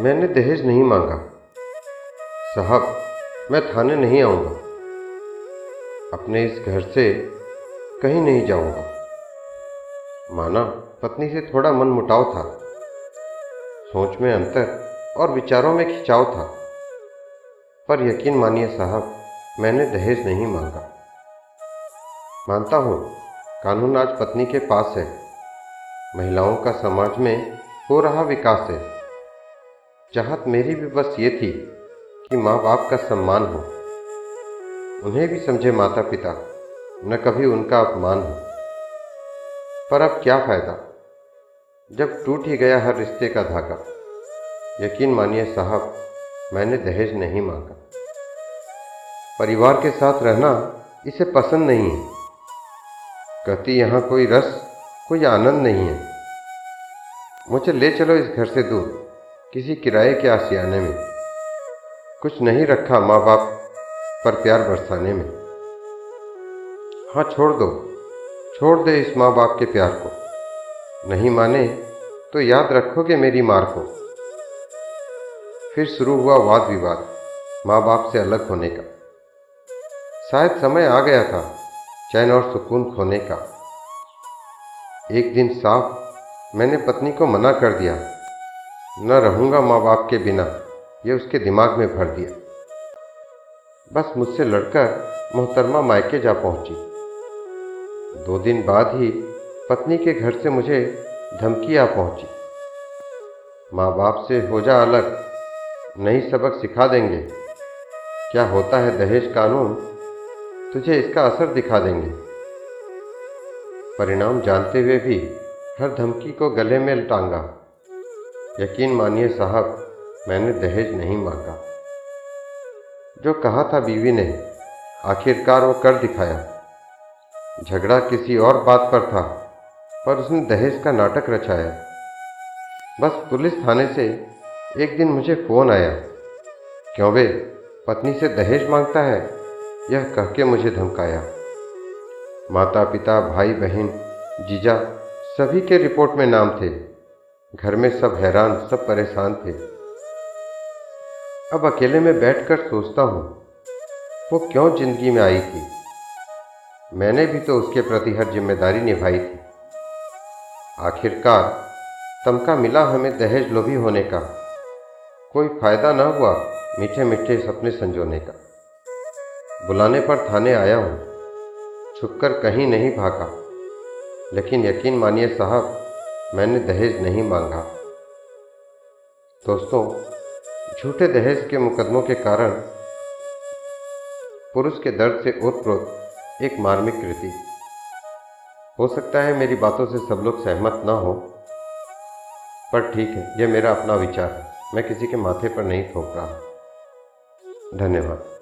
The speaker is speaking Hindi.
मैंने दहेज नहीं मांगा। साहब, मैं थाने नहीं आऊँगा। अपने इस घर से कहीं नहीं जाऊँगा। माना पत्नी से थोड़ा मन मुटाव था। सोच में अंतर और विचारों में खिंचाव था। पर यकीन मानिए साहब, मैंने दहेज नहीं मांगा। मानता हूँ, कानून आज पत्नी के पास है। महिलाओं का समाज में हो रहा विकास है। चाहत मेरी भी बस ये थी कि माँ बाप का सम्मान हो। उन्हें भी समझे माता पिता न कभी उनका अपमान हो। पर अब क्या फ़ायदा? जब टूट ही गया हर रिश्ते का धागा। यकीन मानिए साहब, मैंने दहेज नहीं मांगा। परिवार के साथ रहना इसे पसंद नहीं है। कहती, यहाँ कोई रस, कोई आनंद नहीं है। मुझे ले चलो इस घर से दूर। किसी किराए के आसियाने में। कुछ नहीं रखा माँ बाप पर प्यार बरसाने में। हाँ छोड़ दो। छोड़ दे इस माँ बाप के प्यार को। नहीं माने तो याद रखोगे मेरी मार को। फिर शुरू हुआ वाद विवाद माँ बाप से अलग होने का। शायद समय आ गया था, चैन और सुकून खोने का। एक दिन साफ़ मैंने पत्नी को मना कर दिया। न रहूँगा माँ बाप के बिना, ये उसके दिमाग में भर दिया। बस मुझसे लड़कर मोहतरमा मायके जा पहुँची। दो दिन बाद ही पत्नी के घर से मुझे धमकी आ पहुँची। माँ बाप से हो जा अलग, नई सबक सिखा देंगे। क्या होता है दहेज कानून, तुझे इसका असर दिखा देंगे। परिणाम जानते हुए भी हर धमकी को गले में टांगा यकीन मानिए साहब, मैंने दहेज नहीं मांगा। जो कहा था बीवी ने, आखिरकार वो कर दिखाया। झगड़ा किसी और बात पर था, पर उसने दहेज का नाटक रचाया। बस पुलिस थाने से एक दिन मुझे फ़ोन आया। क्यों बे, पत्नी से दहेज माँगता है? यह कह के मुझे धमकाया। माता पिता भाई बहन जीजा, सभी के रिपोर्ट में नाम थे। घर में सब हैरान, सब परेशान थे। अब अकेले में बैठकर सोचता हूँ, वो क्यों ज़िंदगी में आई थी? मैंने भी तो उसके प्रति हर ज़िम्मेदारी निभाई थी। आखिरकार तमका मिला हमें दहेज लोभी होने का। कोई फ़ायदा न हुआ मीठे मीठे सपने संजोने का। बुलाने पर थाने आया हूँ, छुपकर कहीं नहीं भागा। लेकिन यकीन मानिए साहब मैंने दहेज नहीं मांगा। दोस्तों, झूठे दहेज के मुकदमों के कारण पुरुष के दर्द से ओतप्रोत एक मार्मिक कृति। हो सकता है मेरी बातों से सब लोग सहमत ना हो, पर ठीक है, यह मेरा अपना विचार है। मैं किसी के माथे पर नहीं थोप रहा। धन्यवाद।